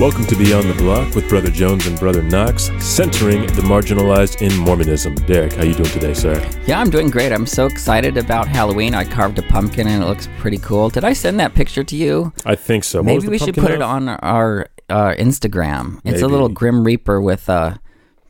Welcome to Beyond the Block with Brother Jones and Brother Knox, centering the marginalized in Mormonism. Derek, how you doing today, sir? Yeah, I'm doing great. I'm so excited about Halloween. I carved a pumpkin and it looks pretty cool. Did I send that picture to you? I think so. What Maybe we should put it on our uh, Instagram. It's a little Grim Reaper with a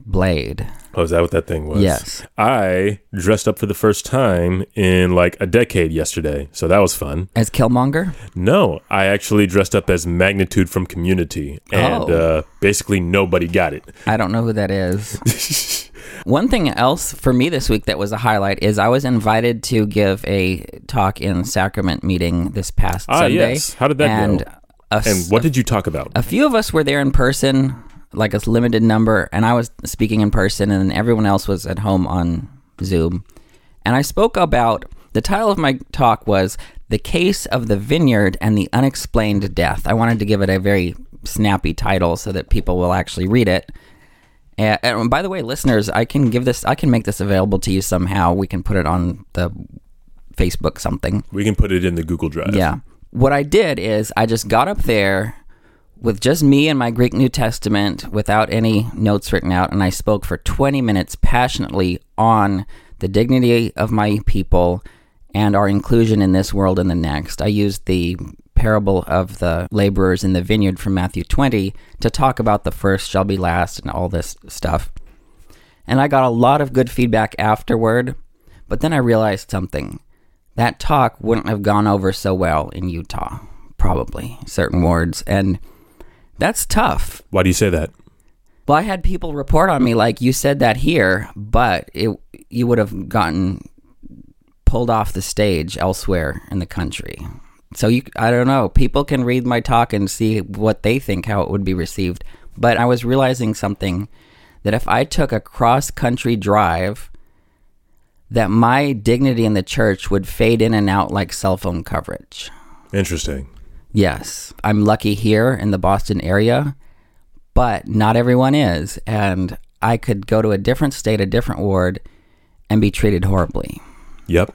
blade. Oh, is that what that thing was? Yes. I dressed up for the first time in like a decade yesterday, so that was fun. As Killmonger? No, I actually dressed up as Magnitude from Community, and Oh. uh, basically nobody got it. I don't know who that is. One thing else for me this week that was a highlight is I was invited to give a talk in Sacrament meeting this past Ah, Sunday. yes. How did that and go? A, And what did you talk about? a few of us were there in person, like a limited number, and I was speaking in person, and everyone else was at home on Zoom. And I spoke about the title of my talk was The Case of the Vineyard and the Unexplained Death. I wanted to give it a very snappy title so that people will actually read it. And, and by the way, listeners, I can give this, I can make this available to you somehow. We can put it on the Facebook something. We can put it in the Google Drive. Yeah. What I did is I just got up there with just me and my Greek New Testament without any notes written out, and I spoke for 20 minutes passionately on the dignity of my people and our inclusion in this world and the next. I used the parable of the laborers in the vineyard from Matthew 20 to talk about the first shall be last and all this stuff. And I got a lot of good feedback afterward, but then I realized something that talk wouldn't have gone over so well in Utah, probably, certain words. And that's tough. Why do you say that? Well, I had people report on me like, you said that here, but it, you would have gotten pulled off the stage elsewhere in the country. So you, I don't know. People can read my talk and see what they think how it would be received. But I was realizing something that if I took a cross country drive, that my dignity in the church would fade in and out like cell phone coverage. Interesting. Yes, I'm lucky here in the Boston area, but not everyone is. And I could go to a different state, a different ward, and be treated horribly. Yep.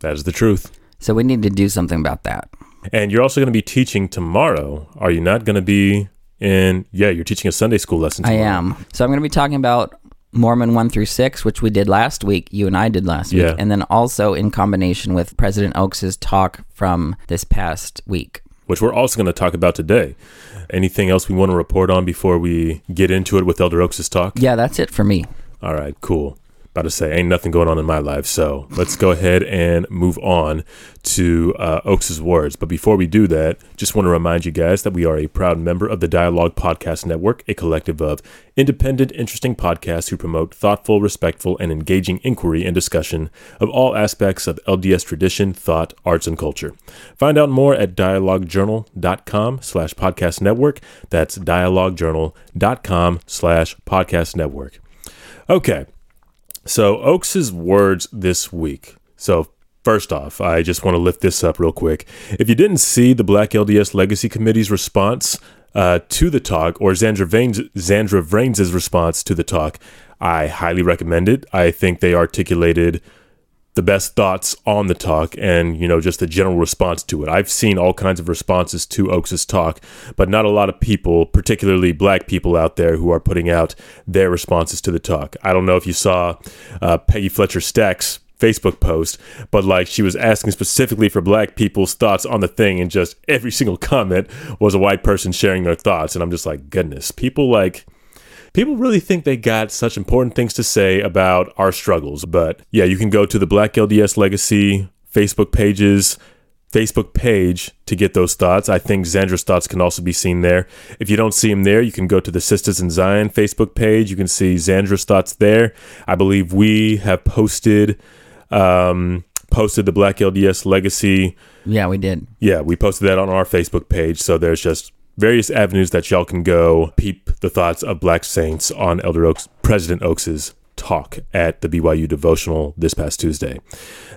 That is the truth. So we need to do something about that. And you're also going to be teaching tomorrow. Are you not going to be in? Yeah, you're teaching a Sunday school lesson. I Tomorrow. am. So I'm going to be talking about Mormon 1 through 6, which we did last week. You and I did last Yeah. week. And then also in combination with President Oaks' talk from this past week. which we're also going to talk about today. Anything else we want to report on before we get into it with Elder Oaks' talk? Yeah, that's it for me. All right, cool. About to say, ain't nothing going on in my life. So let's go ahead and move on to uh, Oaks' words. But before we do that, just want to remind you guys that we are a proud member of the Dialogue Podcast Network, a collective of independent, interesting podcasts who promote thoughtful, respectful, and engaging inquiry and discussion of all aspects of LDS tradition, thought, arts, and culture. Find out more at dialoguejournal.com slash podcast network. That's dialoguejournal.com slash podcast network. Okay. So Oaks's words this week. So first off, I just want to lift this up real quick. If you didn't see the Black LDS Legacy Committee's response uh, to the talk, or Zandra Vranes, Zandra response to the talk, I highly recommend it. I think they articulated the best thoughts on the talk and you know just the general response to it. I've seen all kinds of responses to oaks's talk but not a lot of people particularly black people out there who are putting out their responses to the talk. I don't know if you saw uh, peggy fletcher stack's facebook post but like she was asking specifically for black people's thoughts on the thing and just every single comment was a white person sharing their thoughts and i'm just like goodness. People like people really think they got such important things to say about our struggles. But yeah, you can go to the Black LDS Legacy Facebook pages, Facebook page to get those thoughts. I think Zandra's thoughts can also be seen there. If you don't see them there, you can go to the Sisters in Zion Facebook page. You can see Zandra's thoughts there. I believe we have posted um, posted the Black LDS Legacy Yeah, we did. yeah, we posted that on our Facebook page. So there's just various avenues that y'all can go peep the thoughts of Black Saints on Elder Oaks, President Oaks's talk at the BYU devotional this past Tuesday.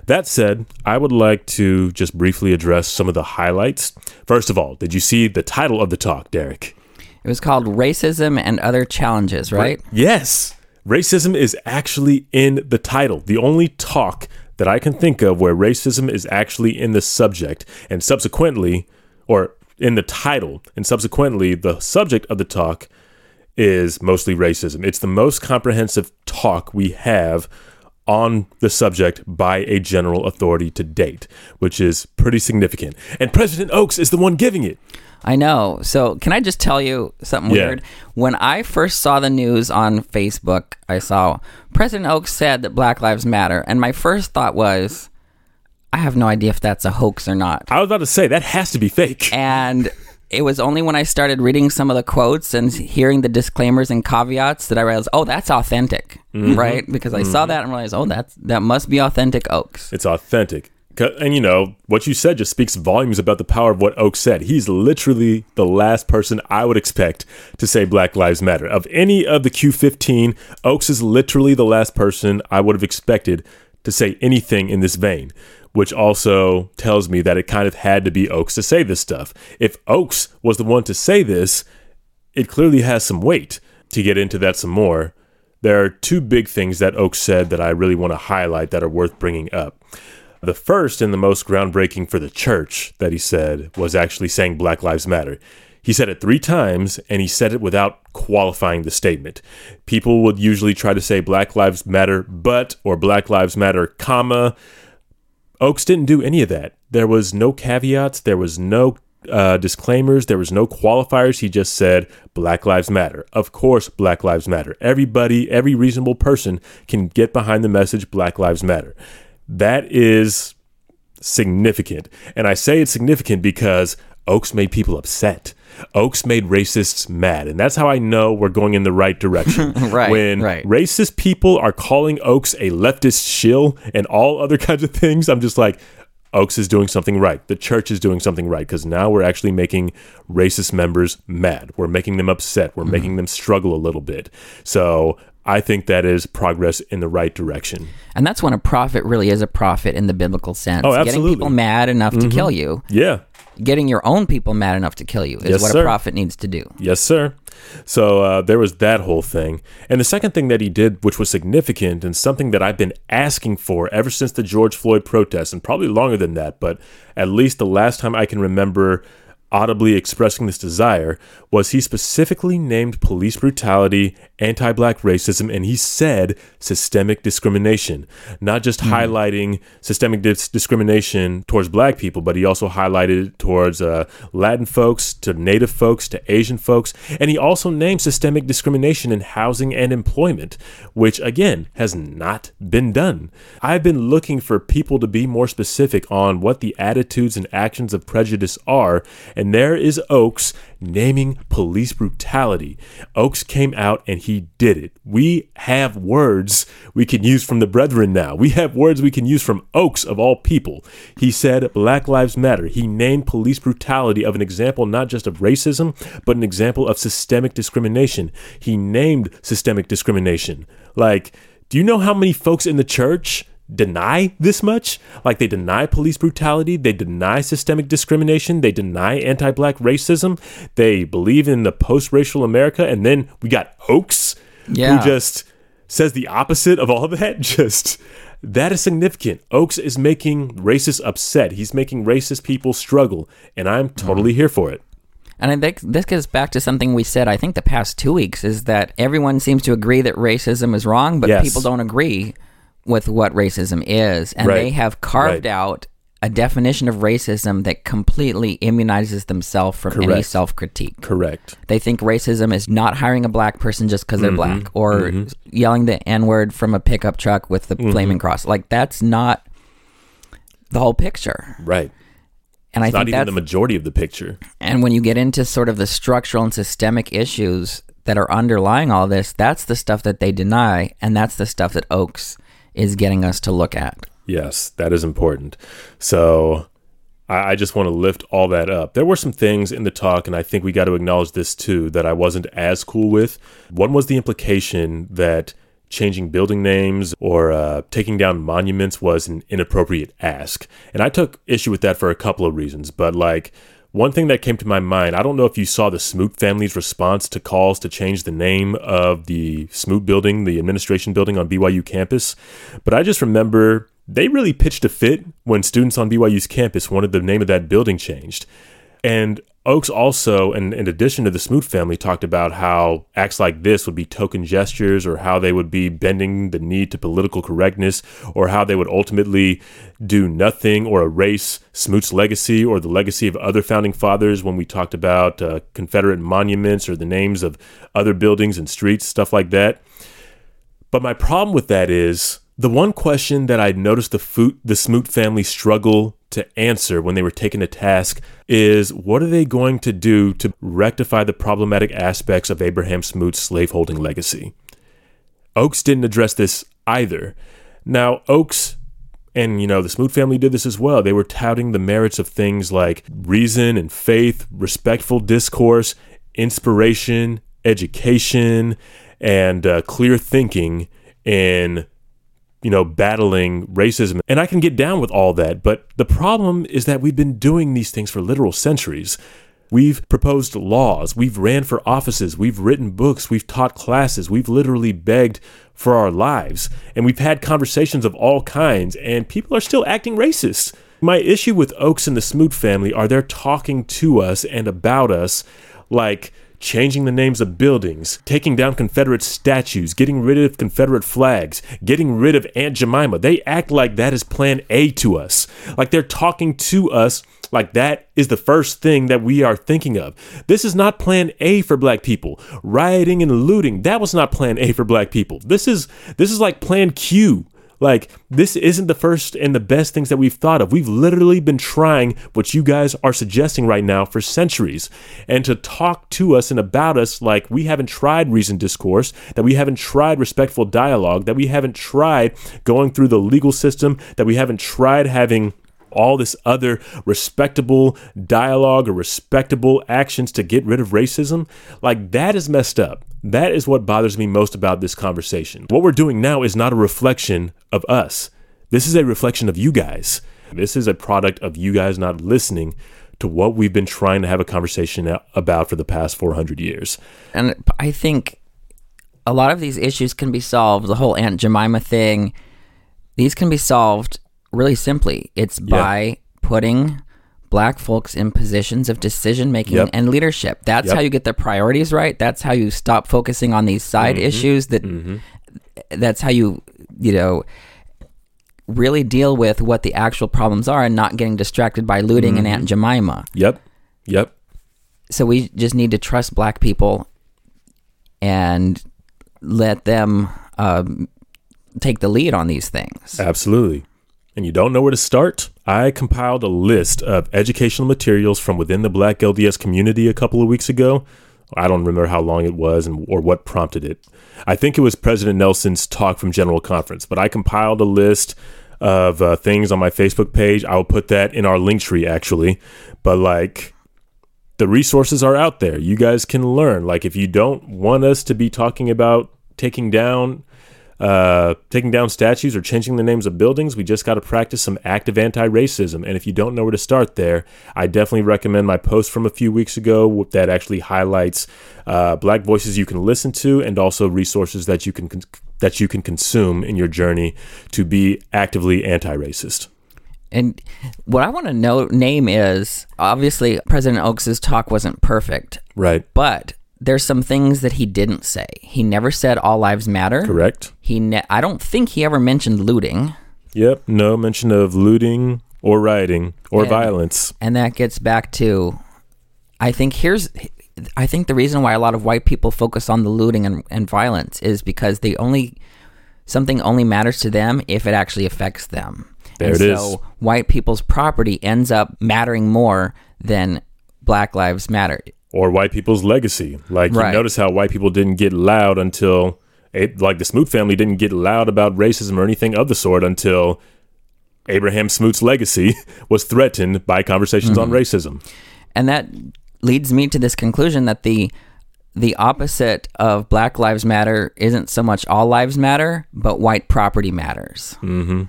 That said, I would like to just briefly address some of the highlights. First of all, did you see the title of the talk, Derek? It was called Racism and Other Challenges, right? Yes. Racism is actually in the title. The only talk that I can think of where racism is actually in the subject, and subsequently, or in the title, and subsequently, the subject of the talk is mostly racism. It's the most comprehensive talk we have on the subject by a general authority to date, which is pretty significant. And President Oaks is the one giving it. I know. So, can I just tell you something Yeah. weird? When I first saw the news on Facebook, I saw President Oaks said that Black Lives Matter, and my first thought was, I have no idea if that's a hoax or not. I was about to say that has to be fake. And it was only when I started reading some of the quotes and hearing the disclaimers and caveats that I realized, oh, that's authentic, Mm-hmm. right? Because I saw that and realized, oh, that's that must be authentic Oaks. It's authentic. And you know, what you said just speaks volumes about the power of what Oaks said. He's literally the last person I would expect to say Black Lives Matter. Of any of the Q15, Oaks is literally the last person I would have expected to say anything in this vein, which also tells me that it kind of had to be Oaks to say this stuff. If Oaks was the one to say this, it clearly has some weight. To get into that some more, there are two big things that Oaks said that I really want to highlight that are worth bringing up. The first and the most groundbreaking for the church that he said was actually saying Black Lives Matter. He said it three times and he said it without qualifying the statement. People would usually try to say Black Lives Matter, but, or Black Lives Matter, comma. Oaks didn't do any of that. There was no caveats, there was no uh, disclaimers, there was no qualifiers. He just said Black Lives Matter. Of course, Black Lives Matter. Everybody, every reasonable person can get behind the message Black Lives Matter. That is significant. And I say it's significant because Oaks made people upset. Oaks made racists mad. And that's how I know we're going in the right direction. Right, When right. racist people are calling Oaks a leftist shill and all other kinds of things, I'm just like, Oaks is doing something right. The church is doing something right because now we're actually making racist members mad. We're making them upset. Mm-hmm. We're making them struggle a little bit. So I think that is progress in the right direction. And that's when a prophet really is a prophet in the biblical sense. Oh, absolutely. Getting people mad enough to kill you, Yeah. Getting your own people mad enough to kill you is Yes, what sir. a prophet needs to do. Yes, sir. So uh, there was that whole thing. And the second thing that he did, which was significant and something that I've been asking for ever since the George Floyd protests, and probably longer than that, but at least the last time I can remember audibly expressing this desire, was he specifically named police brutality, anti black racism, and he said systemic discrimination. Not just highlighting systemic dis- discrimination towards black people, but he also highlighted it towards uh, Latin folks, to Native folks, to Asian folks. And he also named systemic discrimination in housing and employment, which again has not been done. I've been looking for people to be more specific on what the attitudes and actions of prejudice are, and there is Oaks naming police brutality. Oaks came out and he did it. We have words we can use from the brethren now. We have words we can use from Oaks of all people. He said Black Lives Matter. He named police brutality of an example not just of racism, but an example of systemic discrimination. He named systemic discrimination. Like, do you know how many folks in the church deny this much? Like they deny police brutality, they deny systemic discrimination, they deny anti-black racism, they believe in the post-racial America, and then we got Oaks Yeah. who just says the opposite of all of that. Just that is significant. Oaks is making racists upset. He's making racist people struggle, and I'm mm-hmm. totally here for it. And I think this gets back to something we said, I think, the past two weeks is that everyone seems to agree that racism is wrong, but Yes. people don't agree with what racism is. And Right. they have carved Right. out a definition of racism that completely immunizes themselves from any self critique. Correct. They think racism is not hiring a black person just because they're mm-hmm. black or mm-hmm. yelling the N word from a pickup truck with the mm-hmm. flaming cross. Like, that's not the whole picture. Right. And I It's not think even the majority of the picture. and when you get into sort of the structural and systemic issues that are underlying all this, that's the stuff that they deny, and that's the stuff that Oaks is getting us to look at. Yes, that is important. So I, I just want to lift all that up. There were some things in the talk, and I think we got to acknowledge this too, that I wasn't as cool with. One was the implication that changing building names or uh, taking down monuments was an inappropriate ask. And I took issue with that for a couple of reasons. But like, one thing that came to my mind, I don't know if you saw the Smoot family's response to calls to change the name of the Smoot building, the administration building on BYU campus, but I just remember they really pitched a fit when students on BYU's campus wanted the name of that building changed. And Oaks also, in, in addition to the Smoot family, talked about how acts like this would be token gestures or how they would be bending the knee to political correctness or how they would ultimately do nothing or erase Smoot's legacy or the legacy of other founding fathers when we talked about uh, Confederate monuments or the names of other buildings and streets, stuff like that. But my problem with that is the one question that I noticed the, the Smoot family struggle to answer when they were taken to task is what are they going to do to rectify the problematic aspects of Abraham Smoot's slaveholding legacy? Oaks didn't address this either. Now, Oaks and you know the Smoot family did this as well. They were touting the merits of things like reason and faith, respectful discourse, inspiration, education, and uh, clear thinking in you know, battling racism. And I can get down with all that. But the problem is that we've been doing these things for literal centuries. We've proposed laws, we've ran for offices, we've written books, we've taught classes, we've literally begged for our lives, and we've had conversations of all kinds, and people are still acting racist. My issue with Oaks and the Smoot family are they're talking to us and about us like changing the names of buildings, taking down Confederate statues, getting rid of Confederate flags, getting rid of Aunt Jemima. They act like that is plan A to us. Like they're talking to us like that is the first thing that we are thinking of. This is not plan A for black people. Rioting and looting, that was not plan A for black people. This is this is like plan Q like, this isn't the first and the best things that we've thought of. We've literally been trying what you guys are suggesting right now for centuries. And to talk to us and about us like we haven't tried reasoned discourse, that we haven't tried respectful dialogue, that we haven't tried going through the legal system, that we haven't tried having all this other respectable dialogue or respectable actions to get rid of racism, like that is messed up. That is what bothers me most about this conversation. What we're doing now is not a reflection of us. This is a reflection of you guys. This is a product of you guys not listening to what we've been trying to have a conversation about for the past 400 years. And I think a lot of these issues can be solved. The whole Aunt Jemima thing, these can be solved really simply. It's by yeah. putting black folks in positions of decision making yep. and leadership. That's yep. how you get the priorities right. That's how you stop focusing on these side mm-hmm. issues that mm-hmm. that's how you, you know, really deal with what the actual problems are and not getting distracted by looting mm-hmm. and Aunt Jemima. Yep. Yep. So we just need to trust black people and let them um, take the lead on these things. Absolutely and you don't know where to start, I compiled a list of educational materials from within the Black LDS community a couple of weeks ago. I don't remember how long it was and or what prompted it. I think it was President Nelson's talk from General Conference, but I compiled a list of uh, things on my Facebook page. I will put that in our link tree actually, but like the resources are out there. You guys can learn. Like if you don't want us to be talking about taking down uh, taking down statues or changing the names of buildings. We just got to practice some active anti racism. And if you don't know where to start there, I definitely recommend my post from a few weeks ago that actually highlights uh, black voices you can listen to and also resources that you can con- that you can consume in your journey to be actively anti racist. And what I want to know name is obviously President Oaks's talk wasn't perfect. Right. But there's some things that he didn't say. He never said all lives matter. Correct. He ne- I don't think he ever mentioned looting. Yep, no mention of looting or rioting or and, violence. And that gets back to I think here's I think the reason why a lot of white people focus on the looting and, and violence is because they only something only matters to them if it actually affects them. There and so is. white people's property ends up mattering more than black lives matter or white people's legacy. Like right. you notice how white people didn't get loud until it, like the Smoot family didn't get loud about racism or anything of the sort until Abraham Smoot's legacy was threatened by conversations mm-hmm. on racism. And that leads me to this conclusion that the the opposite of Black Lives Matter isn't so much all lives matter, but white property matters. Mm-hmm.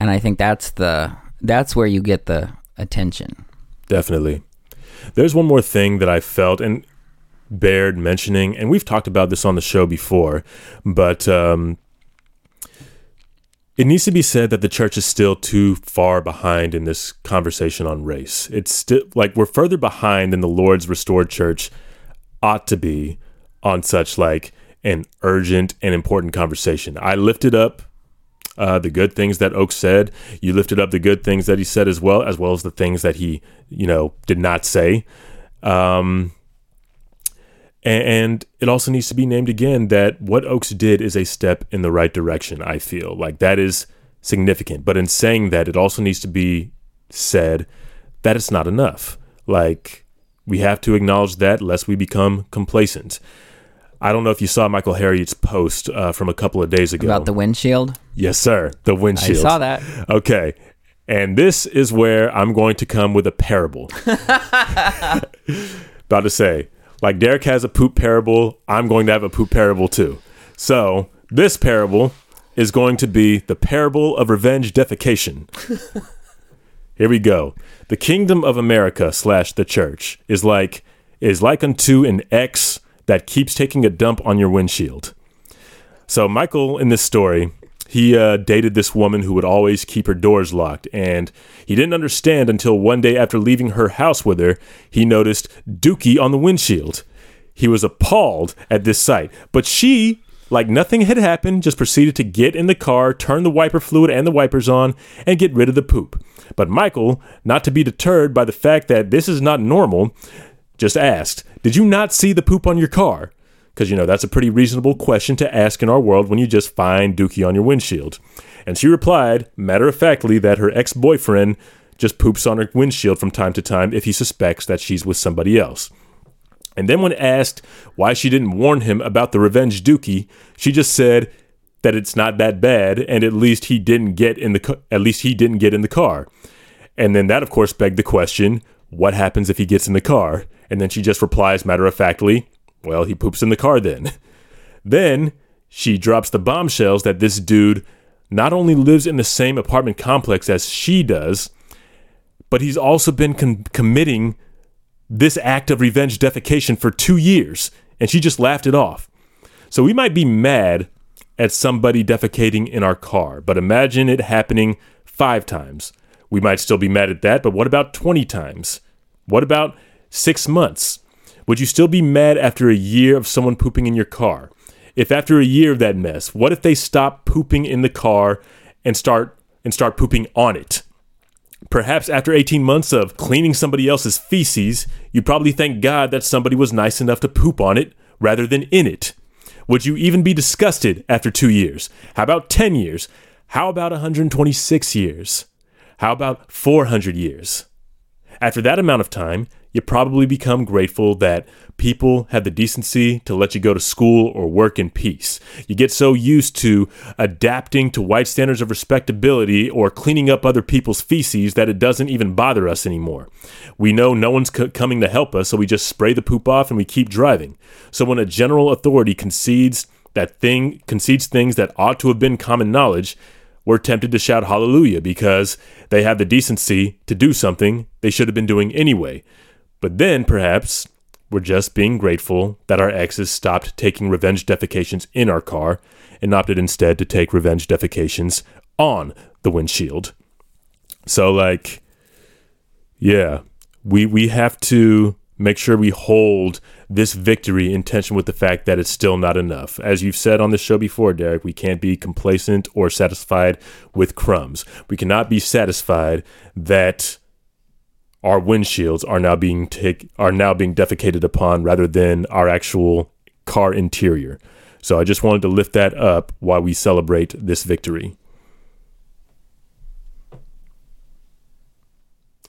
And I think that's the that's where you get the attention. Definitely. There's one more thing that I felt and bared mentioning, and we've talked about this on the show before, but um, it needs to be said that the church is still too far behind in this conversation on race. It's still like we're further behind than the Lord's restored church ought to be on such like an urgent and important conversation. I lifted up uh, the good things that Oak said. You lifted up the good things that he said as well, as well as the things that he, you know, did not say. Um, and it also needs to be named again that what Oaks did is a step in the right direction, I feel. Like that is significant. But in saying that, it also needs to be said that it's not enough. Like we have to acknowledge that lest we become complacent. I don't know if you saw Michael Harriot's post uh, from a couple of days ago. About the windshield? Yes, sir. The windshield. I saw that. Okay. And this is where I'm going to come with a parable. About to say, like Derek has a poop parable, I'm going to have a poop parable too. So this parable is going to be the parable of revenge defecation. Here we go. The kingdom of America slash the church is like is like unto an ex that keeps taking a dump on your windshield. So Michael in this story, he uh, dated this woman who would always keep her doors locked, and he didn't understand until one day after leaving her house with her, he noticed Dookie on the windshield. He was appalled at this sight, but she, like nothing had happened, just proceeded to get in the car, turn the wiper fluid and the wipers on, and get rid of the poop. But Michael, not to be deterred by the fact that this is not normal, just asked, Did you not see the poop on your car? Because, you know, that's a pretty reasonable question to ask in our world when you just find Dookie on your windshield. And she replied, matter of factly, that her ex boyfriend just poops on her windshield from time to time if he suspects that she's with somebody else. And then, when asked why she didn't warn him about the revenge Dookie, she just said that it's not that bad, and at least he didn't get in the at least he didn't get in the car. And then that, of course, begged the question: What happens if he gets in the car? And then she just replies matter of factly, well, he poops in the car then. then she drops the bombshells that this dude not only lives in the same apartment complex as she does, but he's also been con- committing this act of revenge defecation for two years, and she just laughed it off. So we might be mad at somebody defecating in our car, but imagine it happening five times. We might still be mad at that, but what about 20 times? What about six months? Would you still be mad after a year of someone pooping in your car? If after a year of that mess, what if they stop pooping in the car and start and start pooping on it? Perhaps after 18 months of cleaning somebody else's feces, you'd probably thank God that somebody was nice enough to poop on it rather than in it. Would you even be disgusted after two years? How about 10 years? How about 126 years? How about 400 years? After that amount of time, you probably become grateful that people have the decency to let you go to school or work in peace. You get so used to adapting to white standards of respectability or cleaning up other people's feces that it doesn't even bother us anymore. We know no one's c- coming to help us, so we just spray the poop off and we keep driving. So when a general authority concedes that thing concedes things that ought to have been common knowledge, we're tempted to shout hallelujah because they have the decency to do something they should have been doing anyway. But then, perhaps, we're just being grateful that our exes stopped taking revenge defecations in our car and opted instead to take revenge defecations on the windshield. So, like, yeah, we we have to make sure we hold this victory in tension with the fact that it's still not enough. As you've said on the show before, Derek, we can't be complacent or satisfied with crumbs. We cannot be satisfied that our windshields are now being take are now being defecated upon rather than our actual car interior. So I just wanted to lift that up while we celebrate this victory.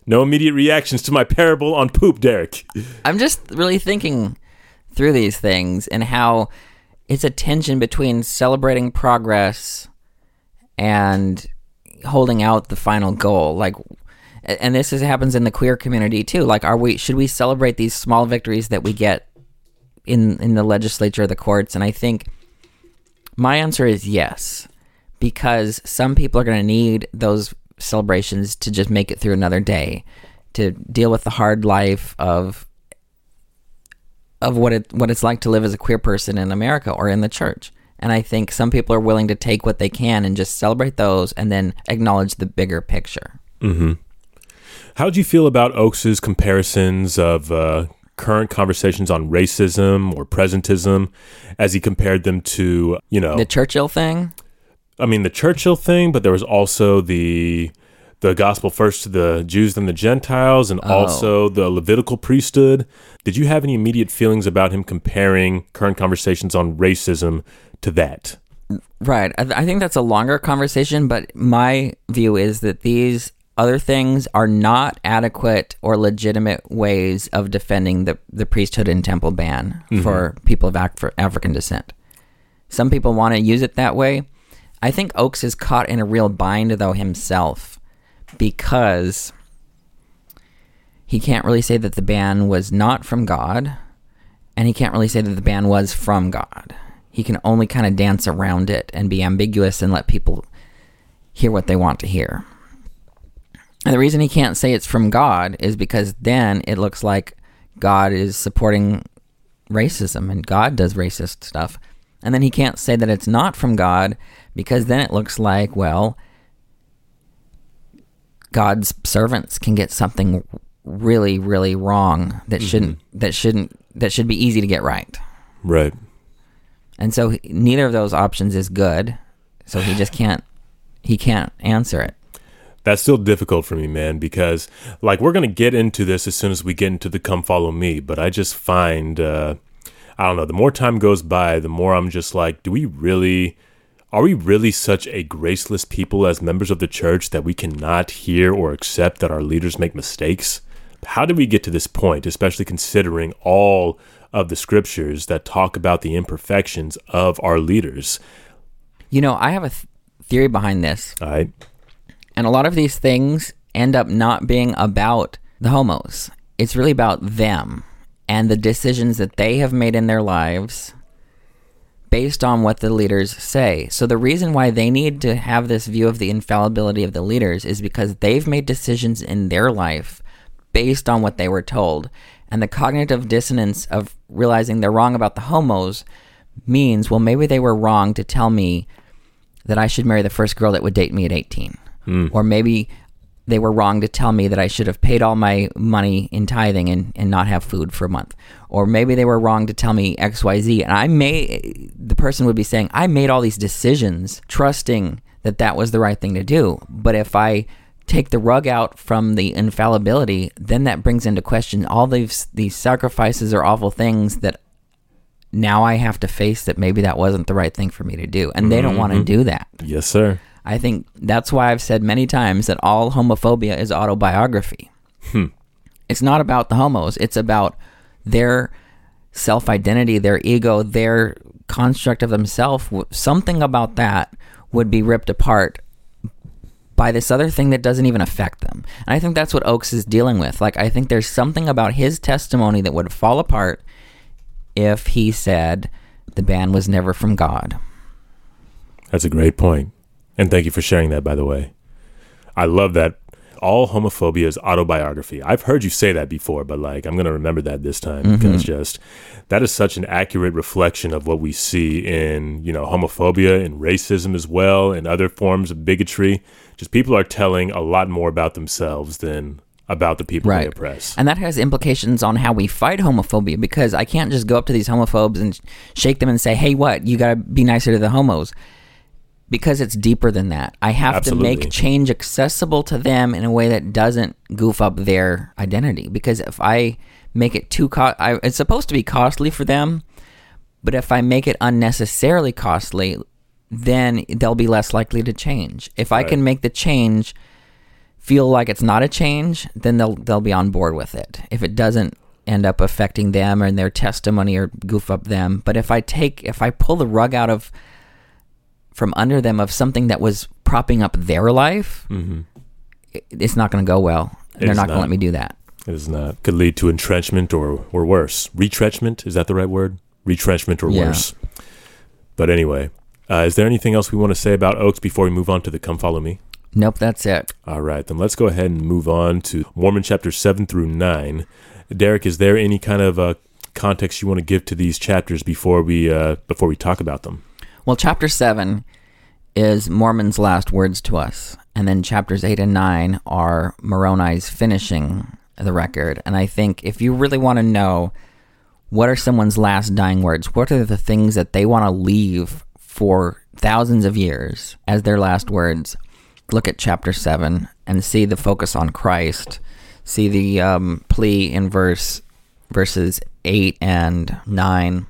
No immediate reactions to my parable on poop, Derek. I'm just really thinking through these things and how it's a tension between celebrating progress and holding out the final goal. Like and this is, happens in the queer community too. Like, are we should we celebrate these small victories that we get in in the legislature, the courts? And I think my answer is yes, because some people are going to need those celebrations to just make it through another day, to deal with the hard life of of what it what it's like to live as a queer person in America or in the church. And I think some people are willing to take what they can and just celebrate those and then acknowledge the bigger picture. Mm-hmm. How do you feel about Oaks's comparisons of uh, current conversations on racism or presentism as he compared them to, you know, The Churchill thing, I mean, the Churchill thing, but there was also the the gospel first to the Jews then the Gentiles, and also the Levitical priesthood. Did you have any immediate feelings about him comparing current conversations on racism to that? Right. I, th- I think that's a longer conversation, but my view is that these other things are not adequate or legitimate ways of defending the, the priesthood and temple ban mm-hmm. for people of Af- African descent. Some people want to use it that way. I think Oaks is caught in a real bind, though, himself, because he can't really say that the ban was not from God, and he can't really say that the ban was from God. He can only kind of dance around it and be ambiguous and let people hear what they want to hear. And the reason he can't say it's from God is because then it looks like God is supporting racism and God does racist stuff. And then he can't say that it's not from God because then it looks like, well, God's servants can get something really, really wrong that mm-hmm. shouldn't that shouldn't that should be easy to get right. Right. And so neither of those options is good. So he just can't he can't answer it. That's still difficult for me, man, because like we're gonna get into this as soon as we get into the come follow me, but I just find uh I don't know, the more time goes by, the more I'm just like, do we really are we really such a graceless people as members of the church that we cannot hear or accept that our leaders make mistakes? How did we get to this point, especially considering all of the scriptures that talk about the imperfections of our leaders? You know, I have a th- theory behind this. All right. And a lot of these things end up not being about the homos. It's really about them and the decisions that they have made in their lives based on what the leaders say. So the reason why they need to have this view of the infallibility of the leaders is because they've made decisions in their life based on what they were told. And the cognitive dissonance of realizing they're wrong about the homos means, well, maybe they were wrong to tell me that I should marry the first girl that would date me at 18. Hmm. Or maybe they were wrong to tell me that I should have paid all my money in tithing and, and not have food for a month. Or maybe they were wrong to tell me XYZ. And I may, the person would be saying, I made all these decisions trusting that that was the right thing to do. But if I take the rug out from the infallibility, then that brings into question all these, these sacrifices or awful things that now I have to face that maybe that wasn't the right thing for me to do. And they don't want to mm-hmm. do that. Yes, sir. I think that's why I've said many times that all homophobia is autobiography. Hmm. It's not about the homos, it's about their self identity, their ego, their construct of themselves. Something about that would be ripped apart by this other thing that doesn't even affect them. And I think that's what Oaks is dealing with. Like, I think there's something about his testimony that would fall apart if he said the ban was never from God. That's a great point. And thank you for sharing that, by the way. I love that all homophobia is autobiography. I've heard you say that before, but like I'm going to remember that this time mm-hmm. because just that is such an accurate reflection of what we see in, you know, homophobia and racism as well and other forms of bigotry. Just people are telling a lot more about themselves than about the people they Right. oppress. And that has implications on how we fight homophobia because I can't just go up to these homophobes and shake them and say, hey, what? You got to be nicer to the homos. Because it's deeper than that. I have Absolutely. to make change accessible to them in a way that doesn't goof up their identity. Because if I make it too, co- I, it's supposed to be costly for them, but if I make it unnecessarily costly, then they'll be less likely to change. If I Right. can make the change feel like it's not a change, then they'll they'll be on board with it. If it doesn't end up affecting them and their testimony or goof up them, but if I take if I pull the rug out of from under them of something that was propping up their life, it- it's not going to go well. They're is not going to let me do that. It is not could lead to entrenchment or or worse. Retrenchment is that the right word? Retrenchment or Yeah. worse. But anyway, uh, is there anything else we want to say about Oaks before we move on to the Come Follow Me? Nope, that's it. All right, then let's go ahead and move on to Mormon chapter 7 through 9. Derek, is there any kind of uh, context you want to give to these chapters before we uh, before we talk about them? Well, chapter 7 is Mormon's last words to us. And then chapters 8 and 9 are Moroni's finishing the record. And I think if you really want to know what are someone's last dying words, what are the things that they want to leave for thousands of years as their last words, look at chapter 7 and see the focus on Christ. See the um, plea in verse verses 8 and 9.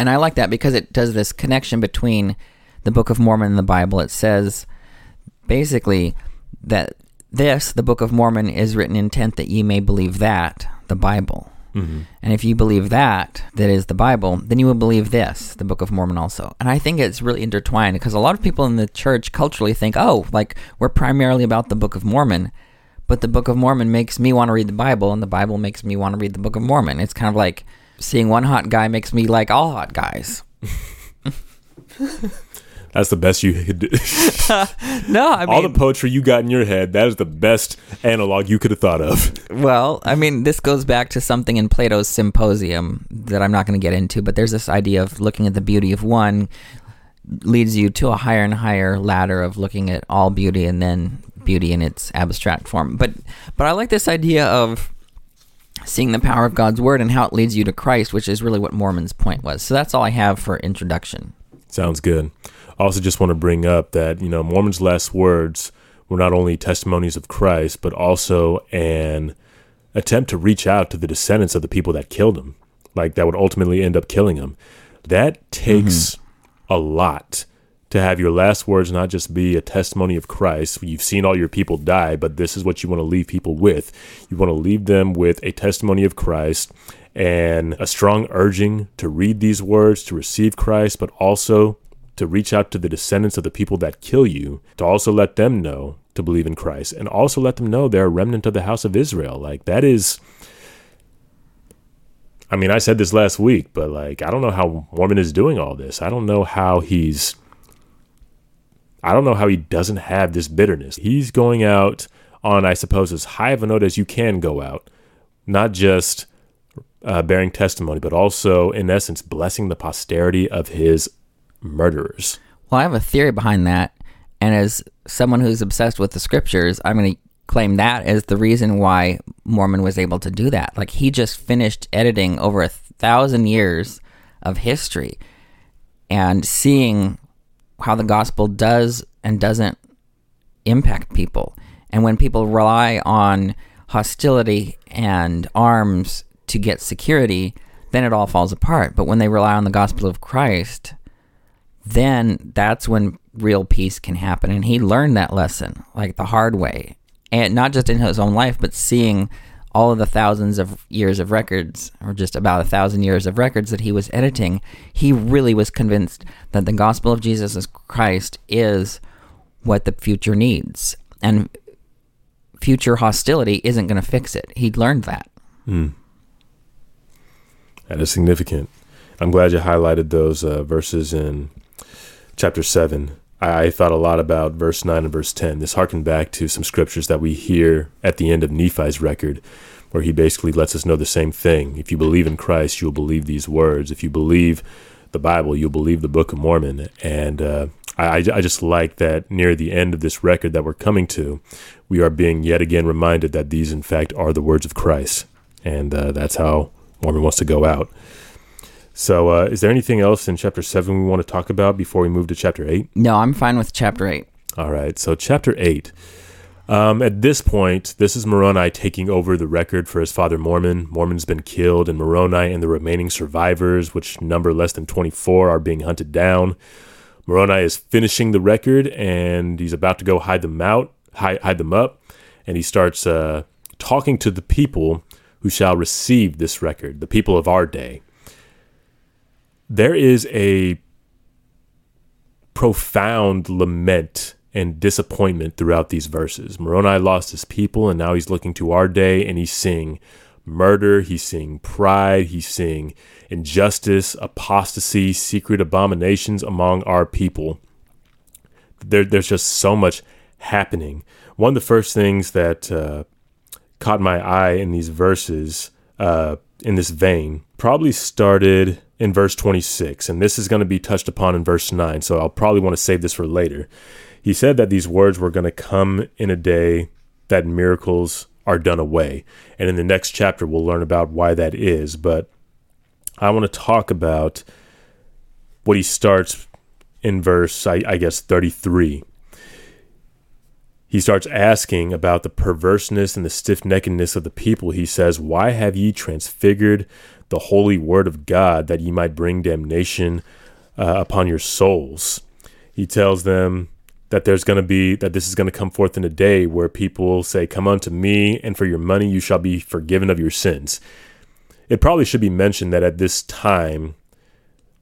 And I like that because it does this connection between the Book of Mormon and the Bible. It says basically that this, the Book of Mormon, is written intent that ye may believe that, the Bible. Mm-hmm. And if you believe that, that is the Bible, then you will believe this, the Book of Mormon also. And I think it's really intertwined because a lot of people in the church culturally think, oh, like we're primarily about the Book of Mormon, but the Book of Mormon makes me want to read the Bible, and the Bible makes me want to read the Book of Mormon. It's kind of like seeing one hot guy makes me like all hot guys. That's the best you could do. No, I mean, All the poetry you got in your head, that is the best analog you could have thought of. Well, I mean, this goes back to something in Plato's Symposium that I'm not going to get into, but there's this idea of looking at the beauty of one leads you to a higher and higher ladder of looking at all beauty and then beauty in its abstract form. But but I like this idea of seeing the power of God's word and how it leads you to Christ, which is really what Mormon's point was. So that's all I have for introduction. Sounds good. I also just want to bring up that, you know, Mormon's last words were not only testimonies of Christ, but also an attempt to reach out to the descendants of the people that killed him, like that would ultimately end up killing him. That takes mm-hmm. a lot to have your last words not just be a testimony of Christ. You've seen all your people die, but this is what you want to leave people with. You want to leave them with a testimony of Christ and a strong urging to read these words, to receive Christ, but also to reach out to the descendants of the people that kill you, to also let them know to believe in Christ, and also let them know they're a remnant of the house of Israel. Like, that is. I mean, I said this last week, but like, I don't know how Mormon is doing all this. I don't know how he's. I don't know how he doesn't have this bitterness. He's going out on, I suppose, as high of a note as you can go out, not just uh, bearing testimony, but also, in essence, blessing the posterity of his murderers. Well, I have a theory behind that, and as someone who's obsessed with the scriptures, I'm going to claim that as the reason why Mormon was able to do that. Like he just finished editing over a thousand years of history and seeing how the gospel does and doesn't impact people. And when people rely on hostility and arms to get security, then it all falls apart. But when they rely on the gospel of Christ, then that's when real peace can happen. And he learned that lesson, like the hard way. And not just in his own life, but seeing all of the thousands of years of records, or just about a thousand years of records that he was editing, he really was convinced that the gospel of Jesus Christ is what the future needs. And future hostility isn't going to fix it. He'd learned that. That is significant. I'm glad you highlighted those uh, verses in chapter 7. I, thought a lot about verse 9 and verse 10. This harkened back to some scriptures that we hear at the end of Nephi's record, where he basically lets us know the same thing. If you believe in Christ, you'll believe these words. If you believe the Bible, you'll believe the Book of Mormon. And uh, I, I just like that near the end of this record that we're coming to, we are being yet again reminded that these, in fact, are the words of Christ. And uh, that's how Mormon wants to go out. So, uh, is there anything else in chapter 7 we want to talk about before we move to chapter 8? No, I'm fine with chapter 8. All right, so chapter 8. Um, at this point, this is Moroni taking over the record for his father Mormon. Mormon's been killed, and Moroni and the remaining survivors, which number less than 24, are being hunted down. Moroni is finishing the record, and he's about to go hide them out, hide, hide them up, and he starts uh, talking to the people who shall receive this record, the people of our day. There is a profound lament and disappointment throughout these verses. Moroni lost his people, and now he's looking to our day, and he's seeing murder, he's seeing pride, he's seeing injustice, apostasy, secret abominations among our people. There, there's just so much happening. One of the first things that uh, caught my eye in these verses, uh, in this vein, probably started in verse 26, and this is going to be touched upon in verse 9, so I'll probably want to save this for later. He said that these words were going to come in a day that miracles are done away. And in the next chapter, we'll learn about why that is. But I want to talk about what he starts in verse, I, I guess, 33 he starts asking about the perverseness and the stiff neckedness of the people. He says, Why have ye transfigured the holy word of God that ye might bring damnation uh, upon your souls? He tells them that there's going to be, that this is going to come forth in a day where people say, Come unto me, and for your money you shall be forgiven of your sins. It probably should be mentioned that at this time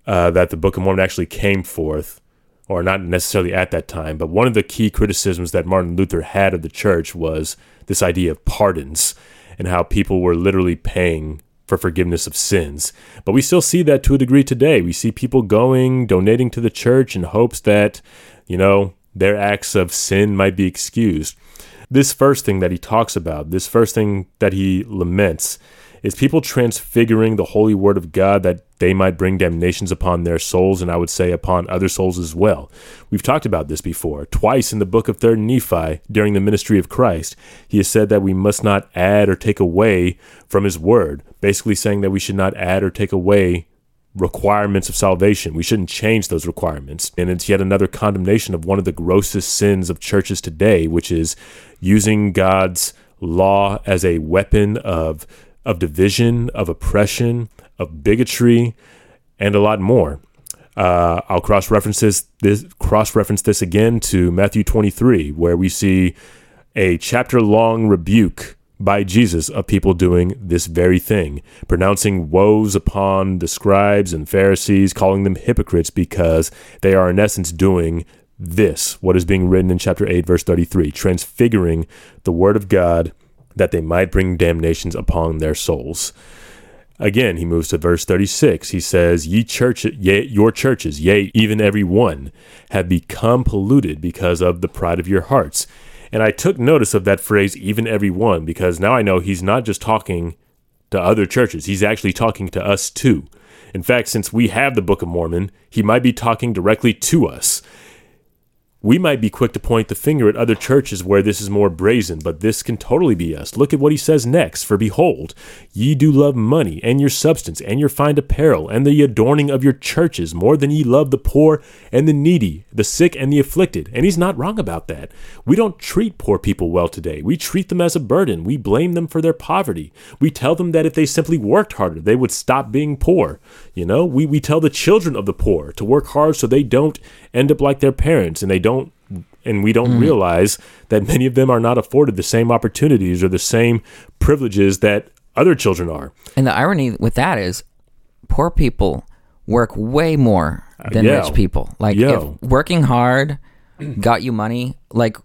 uh, that the Book of Mormon actually came forth, or not necessarily at that time, but one of the key criticisms that Martin Luther had of the church was this idea of pardons and how people were literally paying for forgiveness of sins. But we still see that to a degree today. We see people going, donating to the church in hopes that, you know, their acts of sin might be excused. This first thing that he talks about, this first thing that he laments, is people transfiguring the holy word of God that they might bring damnations upon their souls, and I would say upon other souls as well. We've talked about this before. Twice in the book of 3rd Nephi, during the ministry of Christ, he has said that we must not add or take away from his word, basically saying that we should not add or take away requirements of salvation. We shouldn't change those requirements. And it's yet another condemnation of one of the grossest sins of churches today, which is using God's law as a weapon of of division, of oppression, of bigotry, and a lot more. Uh, I'll cross reference this, this cross reference this again to Matthew 23, where we see a chapter long rebuke by Jesus of people doing this very thing, pronouncing woes upon the scribes and Pharisees, calling them hypocrites because they are in essence doing this, what is being written in chapter 8, verse 33, transfiguring the word of God that they might bring damnations upon their souls. Again, he moves to verse 36. He says, Ye church, yea, your churches, yea, even every one, have become polluted because of the pride of your hearts. And I took notice of that phrase, even every one, because now I know he's not just talking to other churches, he's actually talking to us too. In fact, since we have the Book of Mormon, he might be talking directly to us we might be quick to point the finger at other churches where this is more brazen, but this can totally be us. Look at what he says next. For behold, ye do love money, and your substance, and your fine apparel, and the adorning of your churches, more than ye love the poor and the needy, the sick and the afflicted. And he's not wrong about that. We don't treat poor people well today. We treat them as a burden. We blame them for their poverty. We tell them that if they simply worked harder, they would stop being poor. You know, we, we tell the children of the poor to work hard so they don't end up like their parents and they don't and we don't mm. realize that many of them are not afforded the same opportunities or the same privileges that other children are. And the irony with that is poor people work way more than uh, yeah. rich people. Like yeah. if working hard got you money, like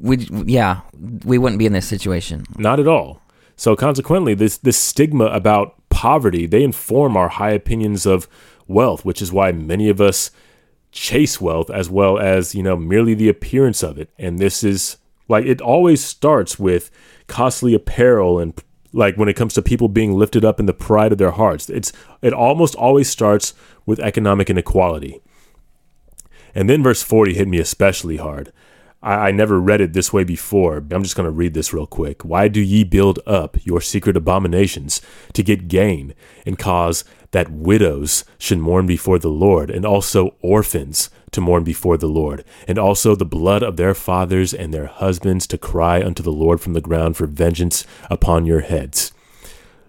we yeah, we wouldn't be in this situation. Not at all. So consequently, this this stigma about poverty, they inform our high opinions of wealth, which is why many of us chase wealth as well as, you know, merely the appearance of it. And this is like it always starts with costly apparel and like when it comes to people being lifted up in the pride of their hearts. It's it almost always starts with economic inequality. And then verse 40 hit me especially hard. I, I never read it this way before. I'm just going to read this real quick. Why do ye build up your secret abominations to get gain and cause that widows should mourn before the Lord, and also orphans to mourn before the Lord, and also the blood of their fathers and their husbands to cry unto the Lord from the ground for vengeance upon your heads.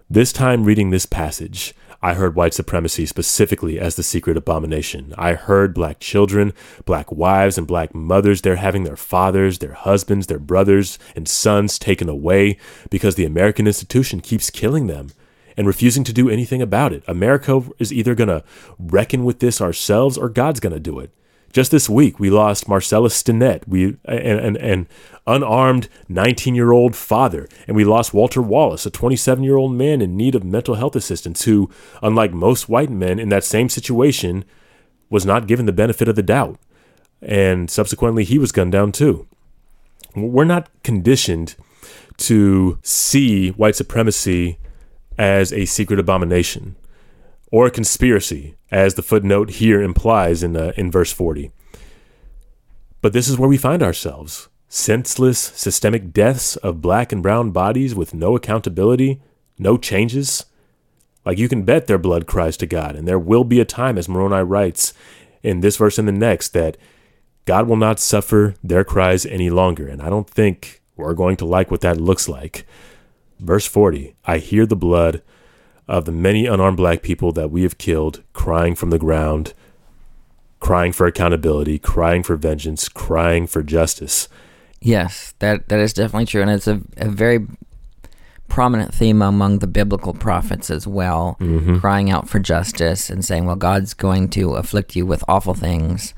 This time, reading this passage, I heard white supremacy specifically as the secret abomination. I heard black children, black wives, and black mothers, they're having their fathers, their husbands, their brothers, and sons taken away because the American institution keeps killing them and refusing to do anything about it. America is either going to reckon with this ourselves or God's going to do it. Just this week, we lost Marcellus Stinnette, we an, an unarmed 19-year-old father, and we lost Walter Wallace, a 27-year-old man in need of mental health assistance, who, unlike most white men in that same situation, was not given the benefit of the doubt, and subsequently he was gunned down too. We're not conditioned to see white supremacy as a secret abomination or a conspiracy, as the footnote here implies in, uh, in verse 40. But this is where we find ourselves senseless, systemic deaths of black and brown bodies with no accountability, no changes. Like you can bet their blood cries to God, and there will be a time, as Moroni writes in this verse and the next, that God will not suffer their cries any longer. And I don't think we're going to like what that looks like. Verse 40 I hear the blood of the many unarmed black people that we have killed crying from the ground, crying for accountability, crying for vengeance, crying for justice. Yes, that that is definitely true, and it's a, a very prominent theme among the biblical prophets as well, Mm-hmm. crying out for justice and saying, "Well, God's going to afflict you with awful things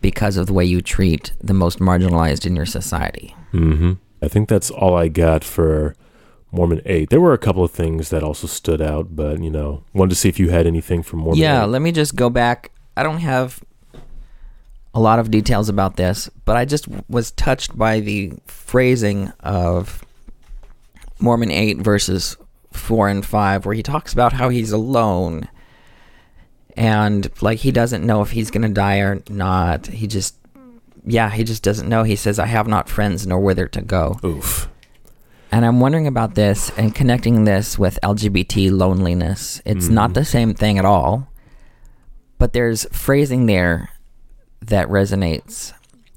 because of the way you treat the most marginalized in your society." Mm-hmm. I think that's all I got for Mormon 8. There were a couple of things that also stood out, but, you know, wanted to see if you had anything from Mormon yeah, 8. let me just go back. I don't have a lot of details about this, but I just was touched by the phrasing of Mormon 8 verses 4 and 5 where he talks about how he's alone and like he doesn't know if he's going to die or not. He just yeah, he just doesn't know. He says I have not friends nor whither to go. Oof. And I'm wondering about this and connecting this with LGBT loneliness. It's mm-hmm. not the same thing at all, but there's phrasing there that resonates.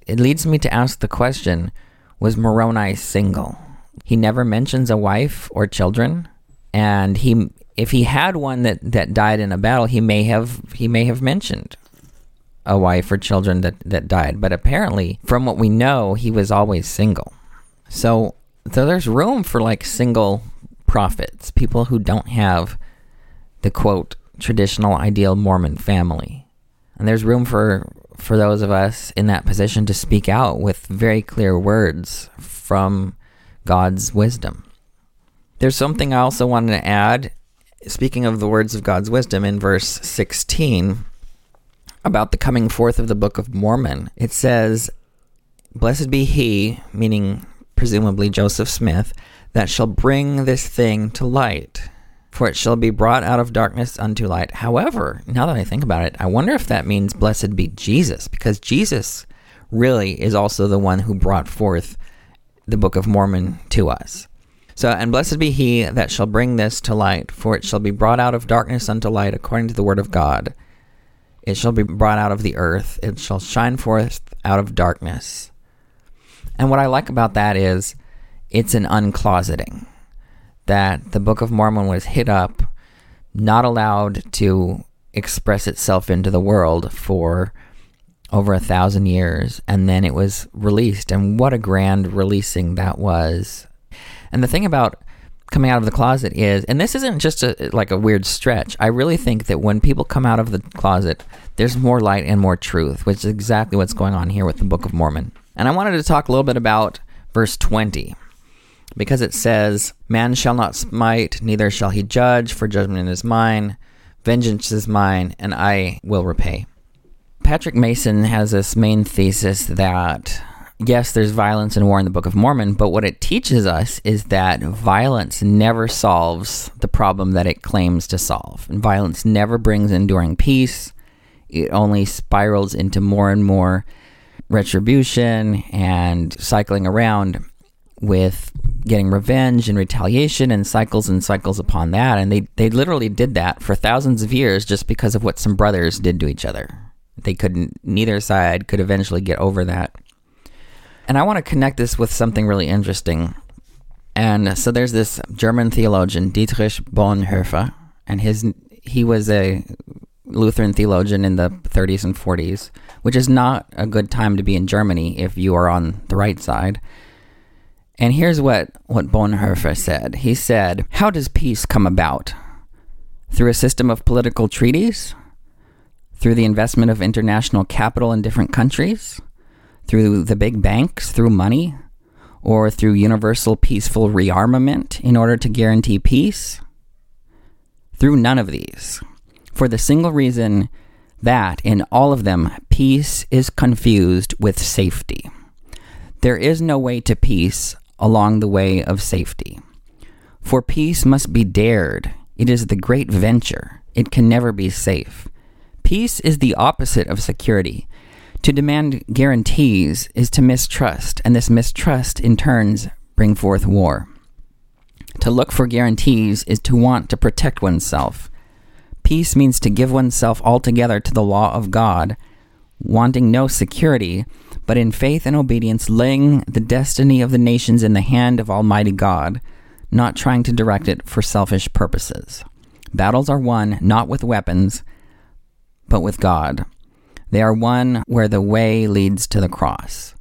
It leads me to ask the question Was Moroni single? He never mentions a wife or children, and he if he had one that, that died in a battle, he may have he may have mentioned a wife or children that, that died. But apparently, from what we know, he was always single. So so there's room for like single prophets, people who don't have the quote traditional ideal Mormon family. And there's room for for those of us in that position to speak out with very clear words from God's wisdom. There's something I also wanted to add speaking of the words of God's wisdom in verse 16 about the coming forth of the Book of Mormon. It says, Blessed be he, meaning presumably Joseph Smith, that shall bring this thing to light, for it shall be brought out of darkness unto light. However, now that I think about it, I wonder if that means blessed be Jesus, because Jesus really is also the one who brought forth the Book of Mormon to us. So, and blessed be he that shall bring this to light, for it shall be brought out of darkness unto light according to the word of God. It shall be brought out of the earth, it shall shine forth out of darkness. And what I like about that is it's an uncloseting. That the Book of Mormon was hid up, not allowed to express itself into the world for over a thousand years, and then it was released. And what a grand releasing that was. And the thing about coming out of the closet is, and this isn't just a, like a weird stretch. I really think that when people come out of the closet, there's more light and more truth, which is exactly what's going on here with the Book of Mormon. And I wanted to talk a little bit about verse 20 because it says, Man shall not smite, neither shall he judge, for judgment is mine, vengeance is mine, and I will repay. Patrick Mason has this main thesis that yes, there's violence and war in the Book of Mormon, but what it teaches us is that violence never solves the problem that it claims to solve. And violence never brings enduring peace. It only spirals into more and more retribution and cycling around with getting revenge and retaliation and cycles and cycles upon that. And they, they literally did that for thousands of years just because of what some brothers did to each other. They couldn't, neither side could eventually get over that. And I want to connect this with something really interesting. And so there's this German theologian, Dietrich Bonhoeffer, and his he was a Lutheran theologian in the 30s and 40s, which is not a good time to be in Germany if you are on the right side. And here's what, what Bonhoeffer said. He said, How does peace come about? Through a system of political treaties? Through the investment of international capital in different countries? Through the big banks? Through money? Or through universal peaceful rearmament in order to guarantee peace? Through none of these. For the single reason that in all of them, peace is confused with safety. There is no way to peace along the way of safety. For peace must be dared. It is the great venture. It can never be safe. Peace is the opposite of security. To demand guarantees is to mistrust, and this mistrust in turns bring forth war. To look for guarantees is to want to protect oneself. Peace means to give oneself altogether to the law of God, wanting no security, but in faith and obedience laying the destiny of the nations in the hand of Almighty God, not trying to direct it for selfish purposes. Battles are won not with weapons, but with God. They are won where the way leads to the cross.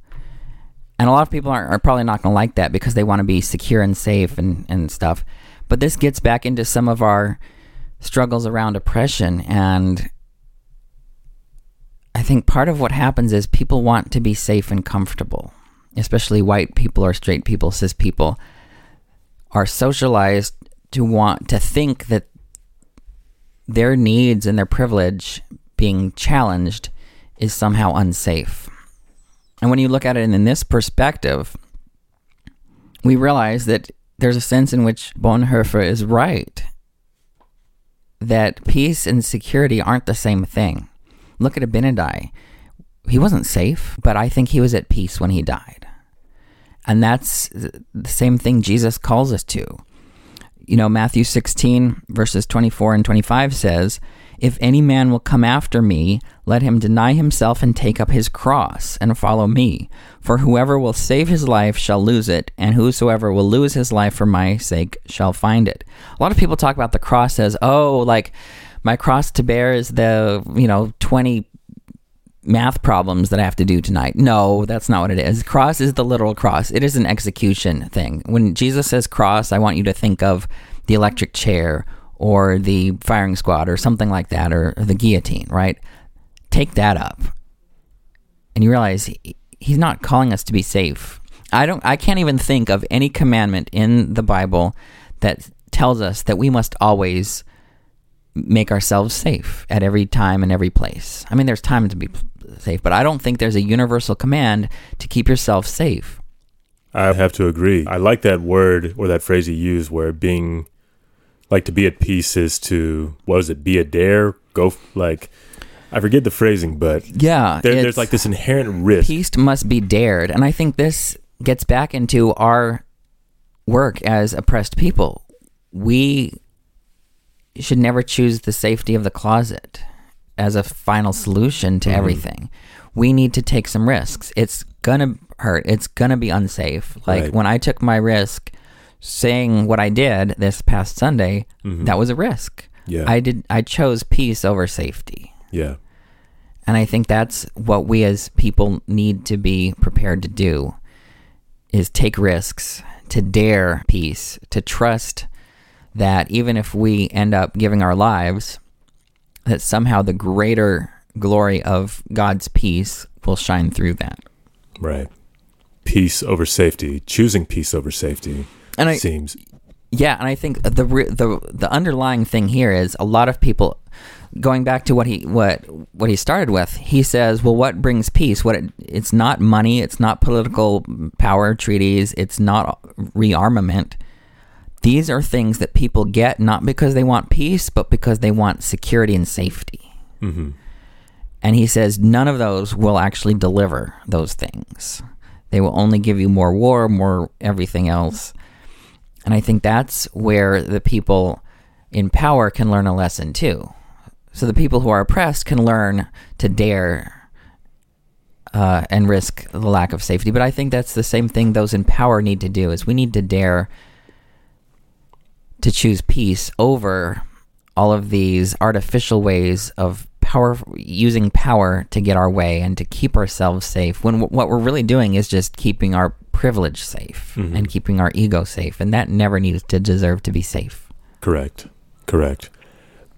And a lot of people are, are probably not going to like that because they want to be secure and safe and, and stuff. But this gets back into some of our struggles around oppression. And I think part of what happens is people want to be safe and comfortable, especially white people or straight people, cis people, are socialized to want to think that their needs and their privilege being challenged is somehow unsafe. And when you look at it in this perspective, we realize that there's a sense in which Bonhoeffer is right that peace and security aren't the same thing. Look at Abinadi. He wasn't safe, but I think he was at peace when he died. And that's the same thing Jesus calls us to. You know, Matthew 16, verses 24 and 25 says, if any man will come after me, let him deny himself and take up his cross and follow me. For whoever will save his life shall lose it, and whosoever will lose his life for my sake shall find it. A lot of people talk about the cross as, oh, like my cross to bear is the, you know, 20 math problems that I have to do tonight. No, that's not what it is. Cross is the literal cross. It is an execution thing. When Jesus says cross, I want you to think of the electric chair or the firing squad or something like that or, the guillotine, right? Take that up. And you realize he, he's not calling us to be safe. I don't I can't even think of any commandment in the Bible that tells us that we must always make ourselves safe at every time and every place. I mean there's time to be safe, but I don't think there's a universal command to keep yourself safe. I have to agree. I like that word or that phrase you use where being like to be at peace is to what was it? Be a dare, go like I forget the phrasing, but yeah, there, there's like this inherent risk. Peace must be dared, and I think this gets back into our work as oppressed people. We should never choose the safety of the closet as a final solution to mm-hmm. everything. We need to take some risks. It's gonna hurt. It's gonna be unsafe. Like right. when I took my risk saying what I did this past Sunday, mm-hmm. that was a risk. Yeah. I did I chose peace over safety. Yeah. And I think that's what we as people need to be prepared to do is take risks, to dare peace, to trust that even if we end up giving our lives, that somehow the greater glory of God's peace will shine through that. Right. Peace over safety, choosing peace over safety and I, seems. Yeah, and I think the the the underlying thing here is a lot of people going back to what he what what he started with. He says, "Well, what brings peace? What it, it's not money, it's not political power treaties, it's not rearmament. These are things that people get not because they want peace, but because they want security and safety." Mm-hmm. And he says none of those will actually deliver those things. They will only give you more war, more everything else. And I think that's where the people in power can learn a lesson too. So the people who are oppressed can learn to dare uh, and risk the lack of safety. But I think that's the same thing those in power need to do is we need to dare to choose peace over all of these artificial ways of power using power to get our way and to keep ourselves safe when w- what we're really doing is just keeping our privilege safe mm-hmm. and keeping our ego safe and that never needs to deserve to be safe correct correct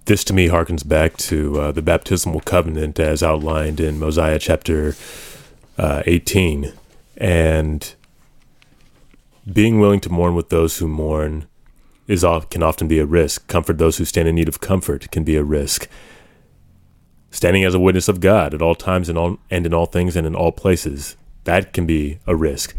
this to me harkens back to uh, the baptismal covenant as outlined in mosiah chapter uh, 18 and being willing to mourn with those who mourn is can often be a risk comfort those who stand in need of comfort can be a risk standing as a witness of God at all times and, all, and in all things and in all places. That can be a risk.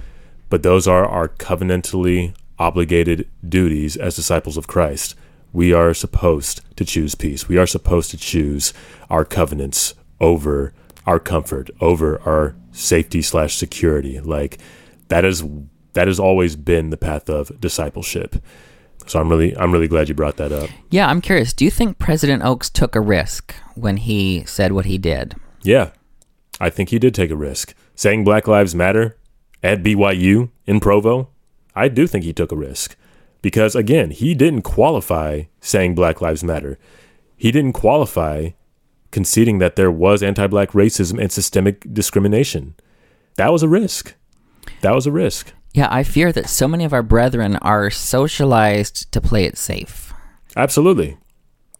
But those are our covenantally obligated duties as disciples of Christ. We are supposed to choose peace. We are supposed to choose our covenants over our comfort, over our safety slash security. Like that is that has always been the path of discipleship. So I'm really I'm really glad you brought that up. Yeah, I'm curious. Do you think President Oaks took a risk when he said what he did? Yeah, I think he did take a risk. Saying Black Lives Matter at BYU in Provo, I do think he took a risk. Because again, he didn't qualify saying Black Lives Matter. He didn't qualify conceding that there was anti black racism and systemic discrimination. That was a risk. That was a risk. Yeah, I fear that so many of our brethren are socialized to play it safe. Absolutely.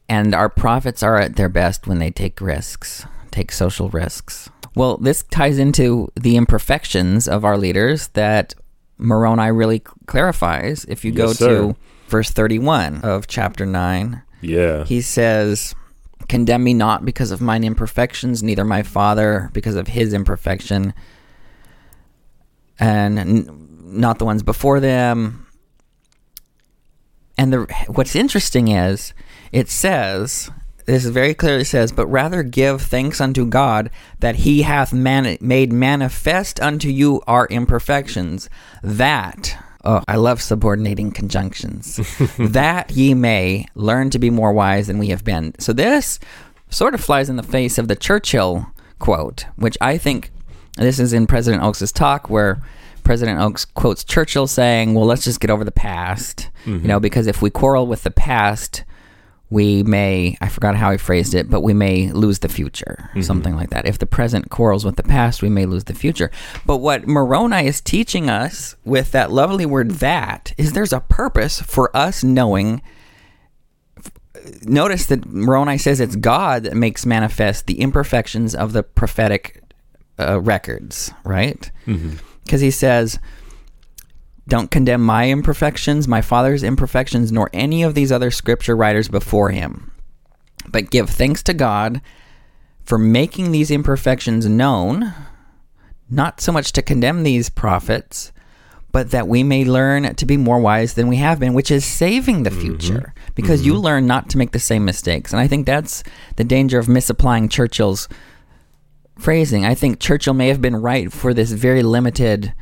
And our prophets are at their best when they take risks, take social risks. Well, this ties into the imperfections of our leaders that Moroni really clarifies. If you go Yes, to verse 31 of chapter 9, Yeah. he says, Condemn me not because of mine imperfections, neither my father because of his imperfection, and n- not the ones before them. And the what's interesting is it says this very clearly says, but rather give thanks unto God that He hath man- made manifest unto you our imperfections, that oh, I love subordinating conjunctions, that ye may learn to be more wise than we have been. So this sort of flies in the face of the Churchill quote, which I think this is in President Oaks' talk where President Oaks quotes Churchill saying, "Well, let's just get over the past, you mm-hmm. know, because if we quarrel with the past, we may I forgot how he phrased it, but we may lose the future, something like that. If the present quarrels with the past, we may lose the future. But what Moroni is teaching us with that lovely word "that" is there's a purpose for us knowing notice that Moroni says it's God that makes manifest the imperfections of the prophetic uh, records, right? Because he says, Don't condemn my imperfections, my father's imperfections, nor any of these other scripture writers before him, but give thanks to God for making these imperfections known, not so much to condemn these prophets, but that we may learn to be more wise than we have been, which is saving the mm-hmm. future. Because you mm-hmm. learn not to make the same mistakes. And I think that's the danger of misapplying Churchill's phrasing. I think Churchill may have been right for this very limited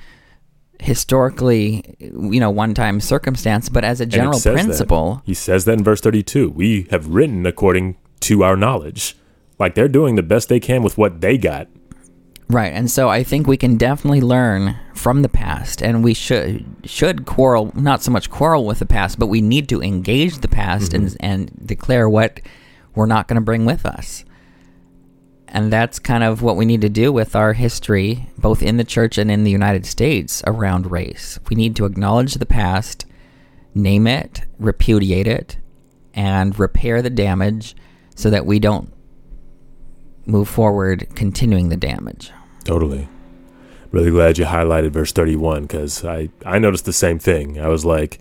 historically, you know, one-time circumstance, but as a general says that. principle, He says that in verse 32. We have written according to our knowledge. Like they're doing the best they can with what they got. Right, and so I think we can definitely learn from the past, and we should should quarrel not so much quarrel with the past, but we need to engage the past mm-hmm. and and declare what we're not going to bring with us. And that's kind of what we need to do with our history, both in the church and in the United States, around race. We need to acknowledge the past, name it, repudiate it, and repair the damage so that we don't move forward continuing the damage. Totally. Really glad you highlighted verse 31 because I, I noticed the same thing. I was like,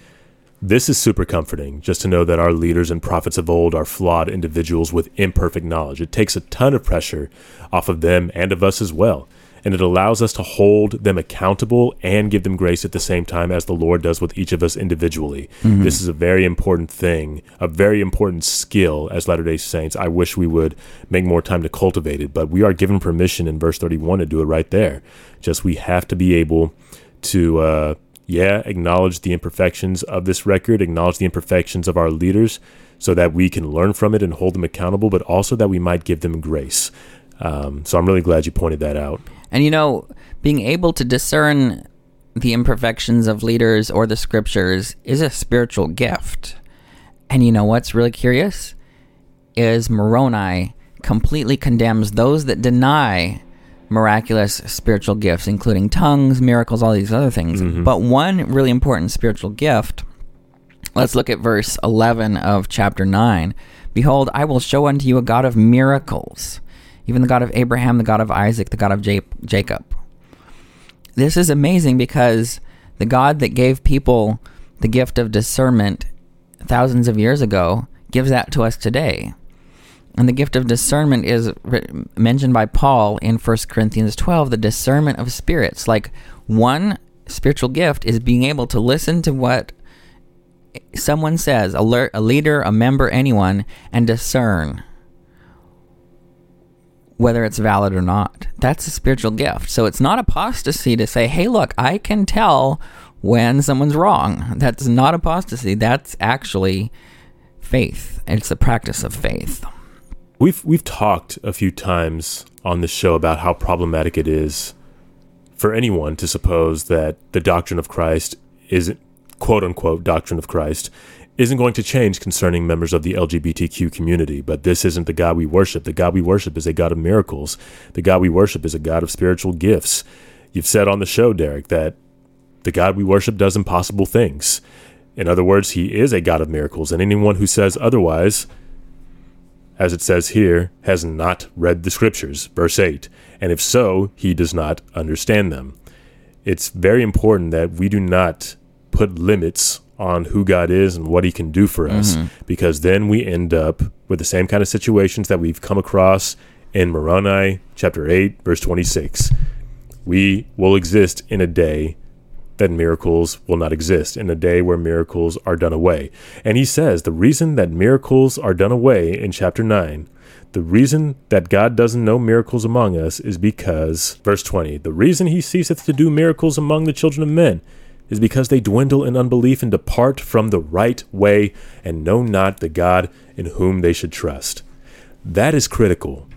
this is super comforting just to know that our leaders and prophets of old are flawed individuals with imperfect knowledge. It takes a ton of pressure off of them and of us as well. And it allows us to hold them accountable and give them grace at the same time as the Lord does with each of us individually. This is a very important thing, a very important skill as Latter day Saints. I wish we would make more time to cultivate it, but we are given permission in verse 31 to do it right there. Just we have to be able to, uh, yeah, acknowledge the imperfections of this record, acknowledge the imperfections of our leaders so that we can learn from it and hold them accountable, but also that we might give them grace. Um, so I'm really glad you pointed that out. And you know, being able to discern the imperfections of leaders or the scriptures is a spiritual gift. And you know what's really curious? Is Moroni completely condemns those that deny miraculous spiritual gifts, including tongues, miracles, all these other things. Mm-hmm. But one really important spiritual gift Let's look at verse 11 of chapter 9. Behold, I will show unto you a God of miracles, even the God of Abraham, the God of Isaac, the God of Ja- Jacob. This is amazing because the God that gave people the gift of discernment thousands of years ago gives that to us today. And the gift of discernment is mentioned by Paul in 1 Corinthians 12, the discernment of spirits. Like one spiritual gift is being able to listen to what someone says, alert a leader, a member, anyone, and discern whether it's valid or not. That's a spiritual gift. So it's not apostasy to say, hey, look, I can tell when someone's wrong. That's not apostasy. That's actually faith. It's the practice of faith. We've we've talked a few times on this show about how problematic it is for anyone to suppose that the doctrine of Christ is quote unquote doctrine of Christ isn't going to change concerning members of the LGBTQ community. But this isn't the God we worship. The God we worship is a God of miracles. The God we worship is a God of spiritual gifts. You've said on the show, Derek, that the God we worship does impossible things. In other words, he is a God of miracles, and anyone who says otherwise, as it says here, has not read the scriptures, verse 8. And if so, he does not understand them. It's very important that we do not put limits on who God is and what he can do for us, mm-hmm. because then we end up with the same kind of situations that we've come across in Moroni chapter 8, verse 26. We will exist in a day that miracles will not exist in a day where miracles are done away. And he says the reason that miracles are done away in chapter 9, the reason that God doesn't know miracles among us is because, verse 20, the reason he ceaseth to do miracles among the children of men is because they dwindle in unbelief and depart from the right way and know not the God in whom they should trust. That is critical.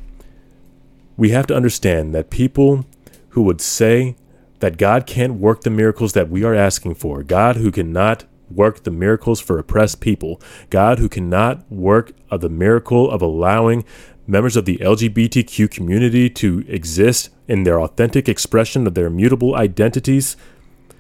We have to understand that people who would say that God can't work the miracles that we are asking for. God who cannot work the miracles for oppressed people. God who cannot work of the miracle of allowing members of the LGBTQ community to exist in their authentic expression of their immutable identities.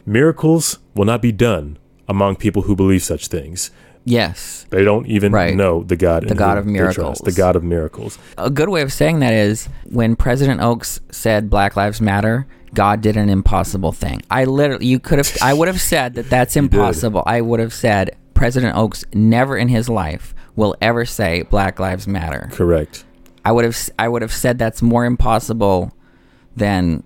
Miracles will not be done among people who believe such things. Yes. They don't even right. know the God. The God of miracles. The God of miracles. A good way of saying that is when President Oaks said Black Lives Matter, God did an impossible thing. I literally, you could have, I would have said that that's impossible. I would have said President Oaks never in his life will ever say Black Lives Matter. Correct. I would have, I would have said that's more impossible than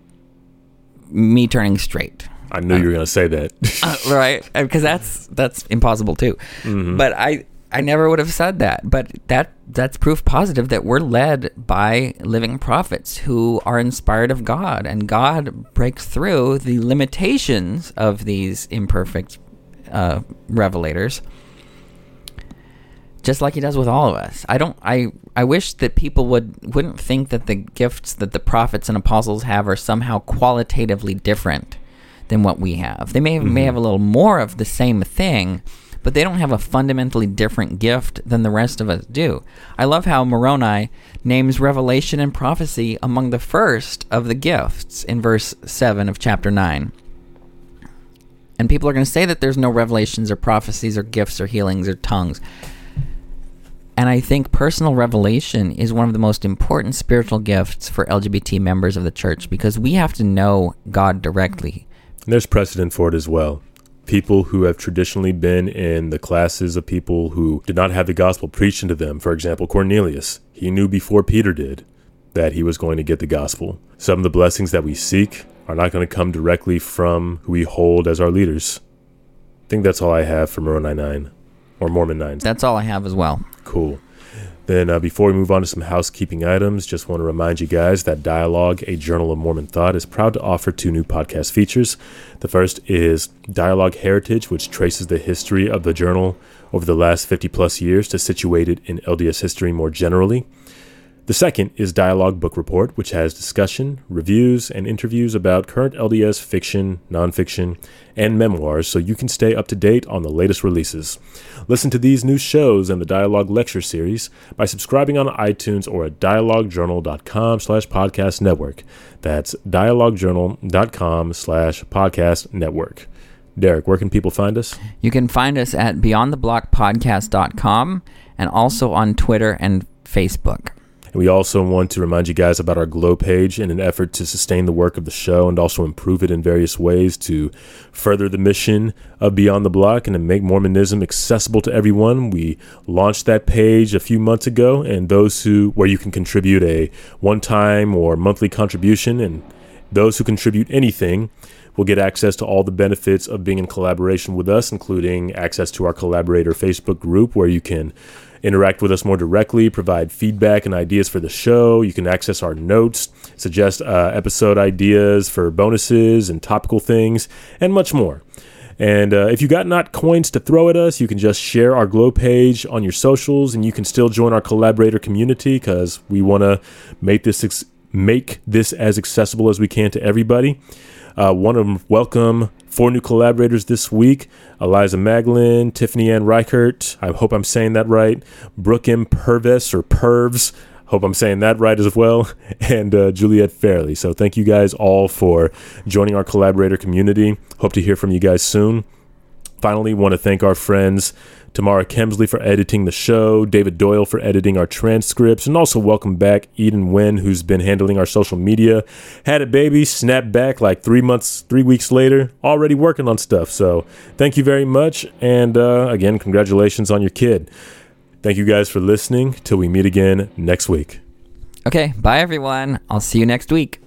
me turning straight. I knew you were going to say that. uh, right? Because that's that's impossible too. Mm-hmm. But I I never would have said that. But that that's proof positive that we're led by living prophets who are inspired of God, and God breaks through the limitations of these imperfect uh, revelators, just like He does with all of us. I don't. I I wish that people would wouldn't think that the gifts that the prophets and apostles have are somehow qualitatively different than what we have. They may mm-hmm. may have a little more of the same thing but they don't have a fundamentally different gift than the rest of us do. I love how Moroni names revelation and prophecy among the first of the gifts in verse 7 of chapter 9. And people are going to say that there's no revelations or prophecies or gifts or healings or tongues. And I think personal revelation is one of the most important spiritual gifts for LGBT members of the church because we have to know God directly. There's precedent for it as well people who have traditionally been in the classes of people who did not have the gospel preached into them. For example, Cornelius, he knew before Peter did that he was going to get the gospel. Some of the blessings that we seek are not going to come directly from who we hold as our leaders. I think that's all I have for Moroni 9 or Mormon 9. That's all I have as well. Cool. Then, uh, before we move on to some housekeeping items, just want to remind you guys that Dialogue, a Journal of Mormon Thought, is proud to offer two new podcast features. The first is Dialogue Heritage, which traces the history of the journal over the last 50 plus years to situate it in LDS history more generally. The second is Dialogue Book Report, which has discussion, reviews, and interviews about current LDS fiction, nonfiction, and memoirs so you can stay up to date on the latest releases. Listen to these new shows and the Dialogue Lecture Series by subscribing on iTunes or at dialoguejournal.com slash podcast network. That's dialoguejournal.com slash podcast network. Derek, where can people find us? You can find us at beyondtheblockpodcast.com and also on Twitter and Facebook. And we also want to remind you guys about our Glow page in an effort to sustain the work of the show and also improve it in various ways to further the mission of Beyond the Block and to make Mormonism accessible to everyone. We launched that page a few months ago, and those who where you can contribute a one-time or monthly contribution and Those who contribute anything will get access to all the benefits of being in collaboration with us, including access to our collaborator Facebook group where you can interact with us more directly, provide feedback and ideas for the show. You can access our notes, suggest uh, episode ideas for bonuses and topical things, and much more. And uh, if you got not coins to throw at us, you can just share our Glow page on your socials, and you can still join our collaborator community because we want to make this ex- make this as accessible as we can to everybody. Uh, want to welcome four new collaborators this week Eliza Maglin, Tiffany Ann Reichert. I hope I'm saying that right. Brooke M. Purvis or Pervs. Hope I'm saying that right as well. And uh, Juliet Fairley. So thank you guys all for joining our collaborator community. Hope to hear from you guys soon. Finally, want to thank our friends Tamara Kemsley for editing the show, David Doyle for editing our transcripts, and also welcome back Eden Wynn, who's been handling our social media. Had a baby, snapped back like three months, three weeks later, already working on stuff. So thank you very much. And uh, again, congratulations on your kid. Thank you guys for listening. Till we meet again next week. Okay, bye everyone. I'll see you next week.